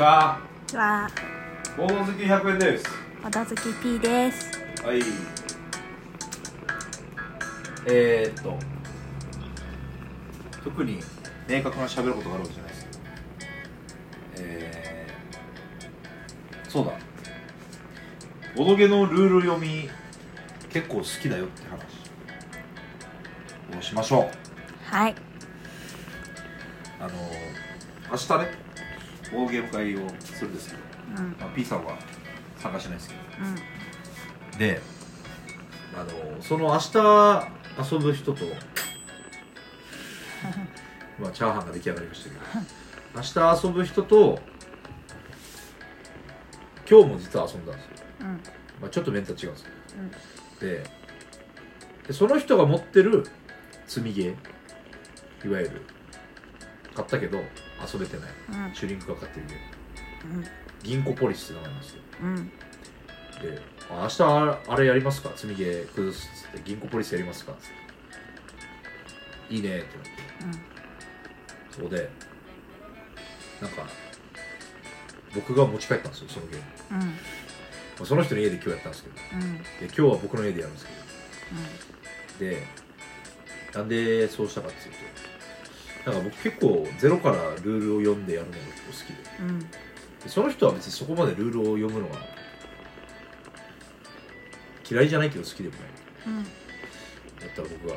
ちは。はボード好き100円ですほどずき P です。はい。えー、っと特に明確な喋ることがあるわけじゃないですえー、そうだ。ボドゲのルール読み結構好きだよって話。をしましょう。はい。あの明日ねボードゲーム会をするんですけど、うん。まあ、P さんは参加しないですけど。うん。であのその明日遊ぶ人と まあチャーハンが出来上がりましたけど明日遊ぶ人と今日も実は遊んだんですよ、うん。まあ、ちょっとメンタル違うんですよ。ででその人が持ってる積みゲーいわゆる買ったけど遊べてない。うん。シュリンクが買ってるゲーうん。銀行ポリスって名前なんですよ。うん。であ明日ああれやりますか？積みゲー崩すっつって銀行ポリスやりますかっつって。いいねってなって。そこでなんか僕が持ち帰ったんですよそのゲーム、うん。うんまあ、その人の家で今日やったんですけど。うん。で今日は僕の家でやるんですけど。でなんでそうしたかっていうとなんか僕結構ゼロからルールを読んでやるのが結構好きで。うん。でその人は別にそこまでルールを読むのが嫌いじゃないけど好きでもない。うん。だったら僕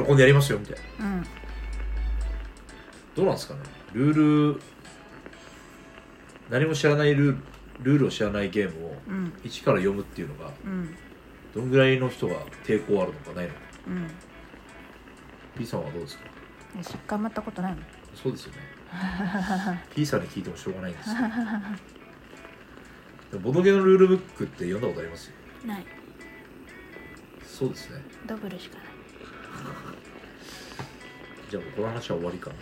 は喜んでやりますよみたいな。うん。どうなんですかね。ルール何も知らないルールルールを知らないゲームをうん。一から読むっていうのがうん。どのぐらいの人が抵抗あるのかないのか。うん。P さんはどうですか？えし頑張ったことないの？そうですよね。P さんに聞いてもしょうがないんです。よボドゲのルールブックって読んだことあります？ない。そうですね。ドブルしかない。じゃあこの話は終わりかな。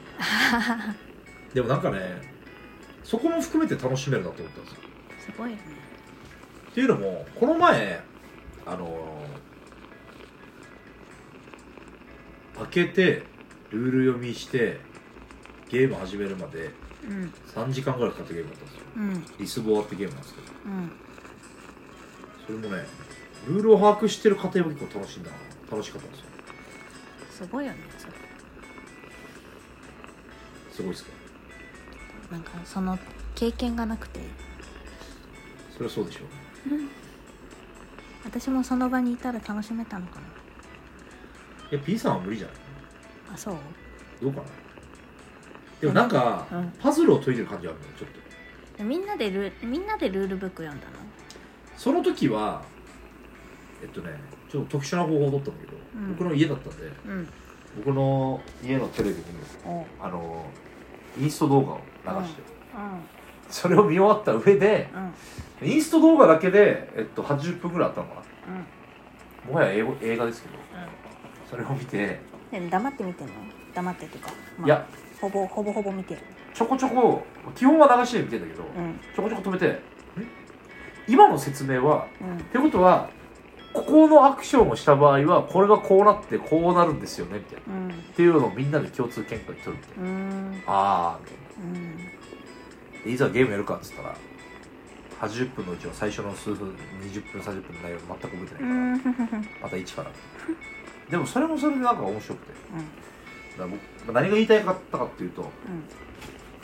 でもなんかねそこも含めて楽しめるなと思ったんですよ。すごいよね。っていうのもこの前あの開けてルール読みしてゲーム始めるまでうん。3時間ぐらいかかったゲームだったんですよ。うん。リスボアってゲームなんですけど。うん。それもねルールを把握してる過程も結構楽しいんだな。楽しかったんですよ。すごいよねそれ。すごいですか？なんかその経験がなくて。それはそうでしょう私もその場にいたら楽しめたのかな。え P さんは無理じゃない？あそう？どうかな？でもなんか、うん。パズルを解いてる感じあるのよちょっと。みんなでルみんなでルールブック読んだの？その時はえっとねちょっと特殊な方法を取ったんだけど、うん。僕の家だったんでうん。僕の家のテレビにお。あのインスト動画を流して、うそれを見終わった上でんうん。インスト動画だけで、えっと、80分ぐらいあったのかな。うん。もはや英語映画ですけどそれを見て、で黙って見てんの？黙ってっていうか、まあいや。ほぼほぼほぼ見てる。ちょこちょこ基本は流しで見てんだけど、うん。ちょこちょこ止めてん今の説明はうん。ってことはここのアクションをした場合はこれがこうなってこうなるんですよねみたいな。うん。っていうのをみんなで共通見解取るみたいな。ああみたいな。うん。でいざゲームやるかっつったら80分のうちは最初の数分20分30分の内容全く覚えてうないから、ん。また一から でもそれもそれでなんか面白くて。うん。だ僕何が言いたいかったかっていうと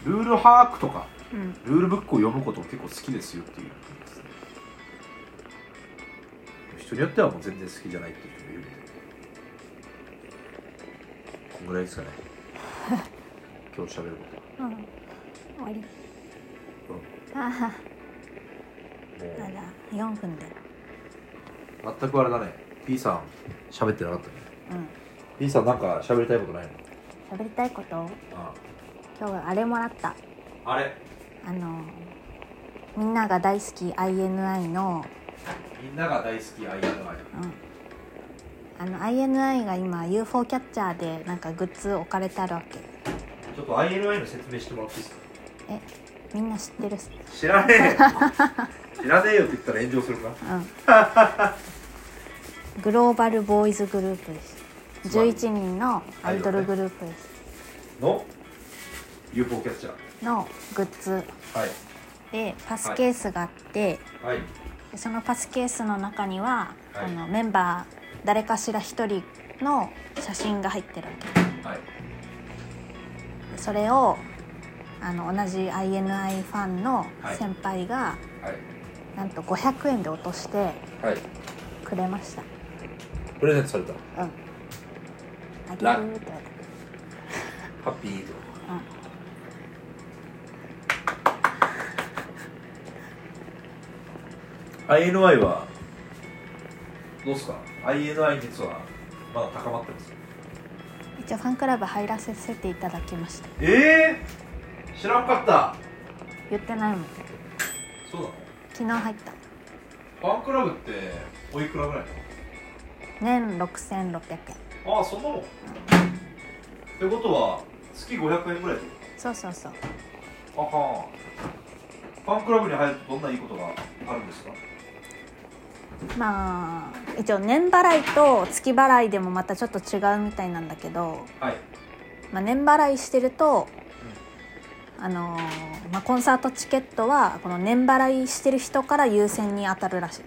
うん。ルール把握とかうん。ルールブックを読むことも結構好きですよっていう。人によってはもう全然好きじゃないっていう人もいるのでこんぐらいですかね。今日喋るこうん。終わり。と、ああうん、もまだ4分で。う全くあれだね。P さん喋ってなかったねうん。P さんなんか喋りたいことないの？喋りたいこと？あ今日はあれもらった。あれ。あのみんなが大好き INI の。みんなが大好き INI うん。あの INI が今 UFO キャッチャーでなんかグッズ置かれてあるわけ。ちょっと INI の説明してもらっていいですか？えみんな知ってる？知らねえよ。知らねえよって言ったら炎上するか？うん。グローバルボーイズグループです11人のアイドルグループです。の UFO キャッチャー。のグッズ。はい。でパスケースがあって、はい。でそのパスケースの中には、はい。あのメンバー誰かしら一人の写真が入ってるわけ。はい。でそれをあの同じ INI ファンのはい。先輩が、はい。なんと500円で落としてはい。くれました。プレゼントされたうんラるって言われハッピーとたうん。うん INI はどうですか？INI 熱はまだ高まってます一応ファンクラブ入らせていただきました。ええー、知らんかった。言ってないもん。そうなの？昨日入った。ファンクラブっておいくらぐらい年6600円ああそんなもんってことは月500円ぐらいそうそうそう。ことははファンクラブに入るとどんないいことがあるんですか？まあ一応年払いと月払いでもまたちょっと違うみたいなんだけど、はい。まあ、年払いしてると、あのーまあ、コンサートチケットはこの年払いしてる人から優先に当たるらしい。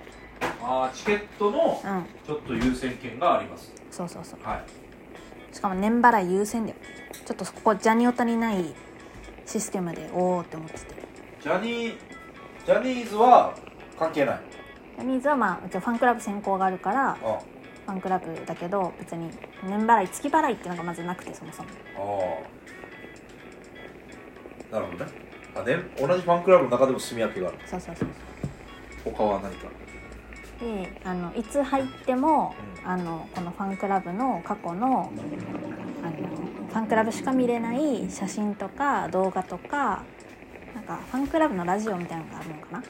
ああチケットのうん。ちょっと優先権がありますそうそうそう。はい。しかも年払い優先だよ。ちょっとそこジャニオタにないシステムでおおって思ってて。ジャニージャニーズは関係ない。ジャニーズはまあ一応ファンクラブ選考があるからあファンクラブだけど別に年払い月払いっていうのがまずなくてそもそも。あなるほどね。あね同じファンクラブの中でも住み分けがある。そうそうそう。他は何かであのいつ入っても、うん。あのこのファンクラブの過去のあのファンクラブしか見れない写真とか動画とかなんかファンクラブのラジオみたいなのがあるのかな。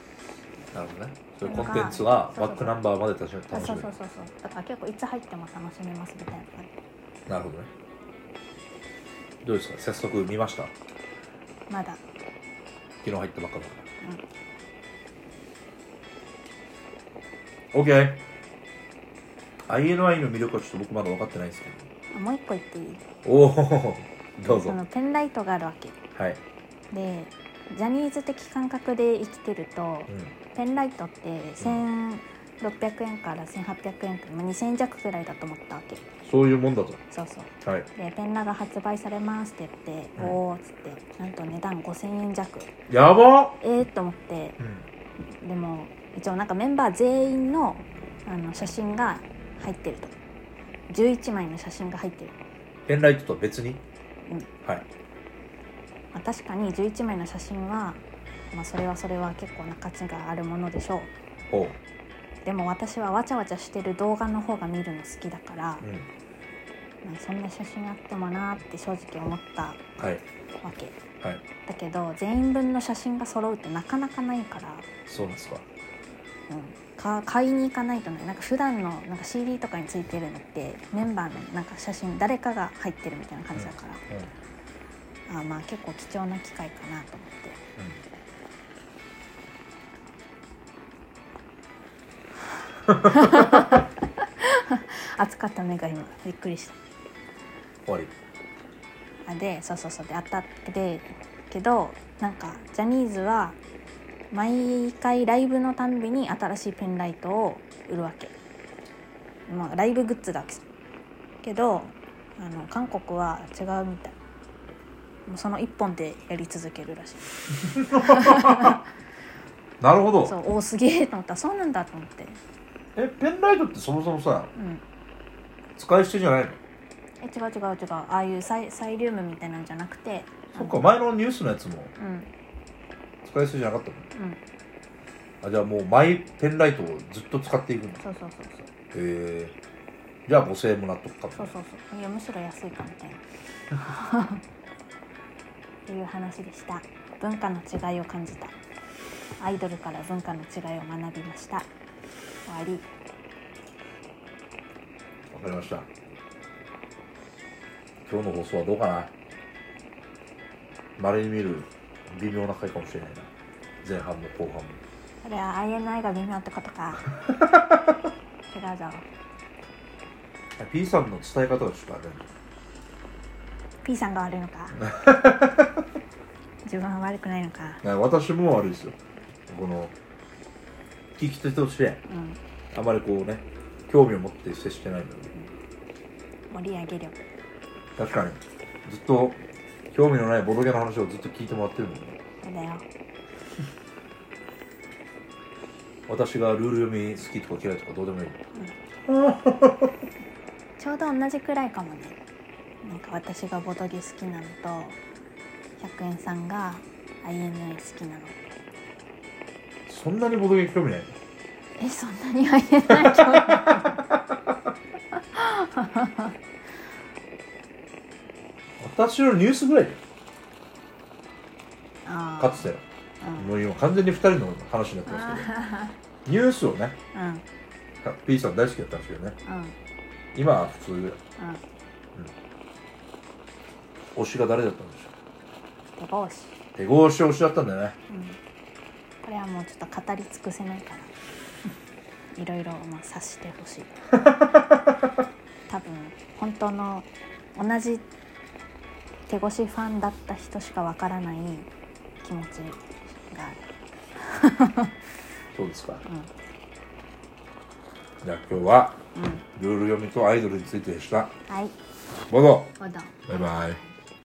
なるほどね。そういうコンテンツがそうそうそう。バックナンバーまで楽しめるそうそうそうそう。だから結構いつ入っても楽しめますみたいななるほどね。どうですか？早速見ました？まだ、昨日入ったばっかだかうん、OK INI の魅力はちょっと僕まだ分かってないんですけあもう一個言っていい？どおおどうぞ。そのペンライトがあるわけ。はい、でジャニーズ的感覚で生きてるとうん、ペンライトって1600円から1800円くらい、まあ、2000円弱くらいだと思ったわけ。そういうもんだとそうそう。はい。でペンラが発売されますって言って、うん。おおっつってなんと値段5000円弱。やばえー、と思って。うん。でも一応なんかメンバー全員のあの写真が入ってると。11枚の写真が入ってる、ペンライトとは別に？うん。はい。まあ、確かに11枚の写真は、まあ、それはそれは結構な価値があるものでしょほう。でも私はわちゃわちゃしてる動画の方が見るの好きだから、う、うん、まあそんな写真あってもなーって正直思ったわはい。けはい。だけど全員分の写真が揃うってなかなかないから、そうなんですかうん、か買いに行かないとねなんか普段のなんか CD とかについてるのってメンバーのなんか写真誰かが入ってるみたいな感じだから、うん。あーまあ結構貴重な機会かなと思って。熱かった目が今。びっくりした。終わり。あでそうそうそう。であったってけどなんかジャニーズは毎回ライブのたんびに新しいペンライトを売るわけ、まあ、ライブグッズだけけどあの韓国は違うみたい。もうその一本でやり続けるらしい。なるほど。そうおーすげえと思った。そうなんだと思って。えペンライトってそもそもさうん。使い捨てじゃないの？え違う違う違う。ああいうサイサイリウムみたいなんじゃなくて。そっか前のニュースのやつも。うん使い捨てじゃなかったのうん。あじゃあもうマイペンライトをずっと使っていくんそうそうそうそう。え。じゃあ5000円も納得かもそうそうそう。いやむしろ安いかみたいな。っていう話でした。文化の違いを感じた。アイドルから文化の違いを学びました。終わり。わかりました。今日の放送はどうかな？まれに見る微妙な回かもしれないな。前半も後半も。それは INI が微妙ってことか。違うぞ。P さんの伝え方がちょっとあれ P さんが悪いのか。自分は悪くないのか。私も悪いですよ。この聞き手として。うん。あまりこうね興味を持って接してないので。盛り上げ力確かに。ずっと興味のないボドゲの話をずっと聞いてもらってるもんね。そうだよ。私がルール読み好きとか嫌いとかどうでもいいちょうど同じくらいかもね。なんか私がボドゲ好きなのと100円さんが INI 好きなの。そんなにボドゲ興味ないの？えそんなに INI 興味 私のニュースぐらいであかつてうん。もう今完全に2人の話になってますけど。ニュースをねうん。うん P さん大好きだったんですけどね。うん。今は普通で。うん。推しが誰だったんでしょ手格子。う手格子推しだったんだよね。うん。これはもうちょっと語り尽くせないから いろいろまあ察してほしい。多分本当の同じ手越しファンだった人しかわからない気持ちがある。そうですか。うじゃあ今日はんうん。ルール読みとアイドルについてでした。はい。ボド。バイバイ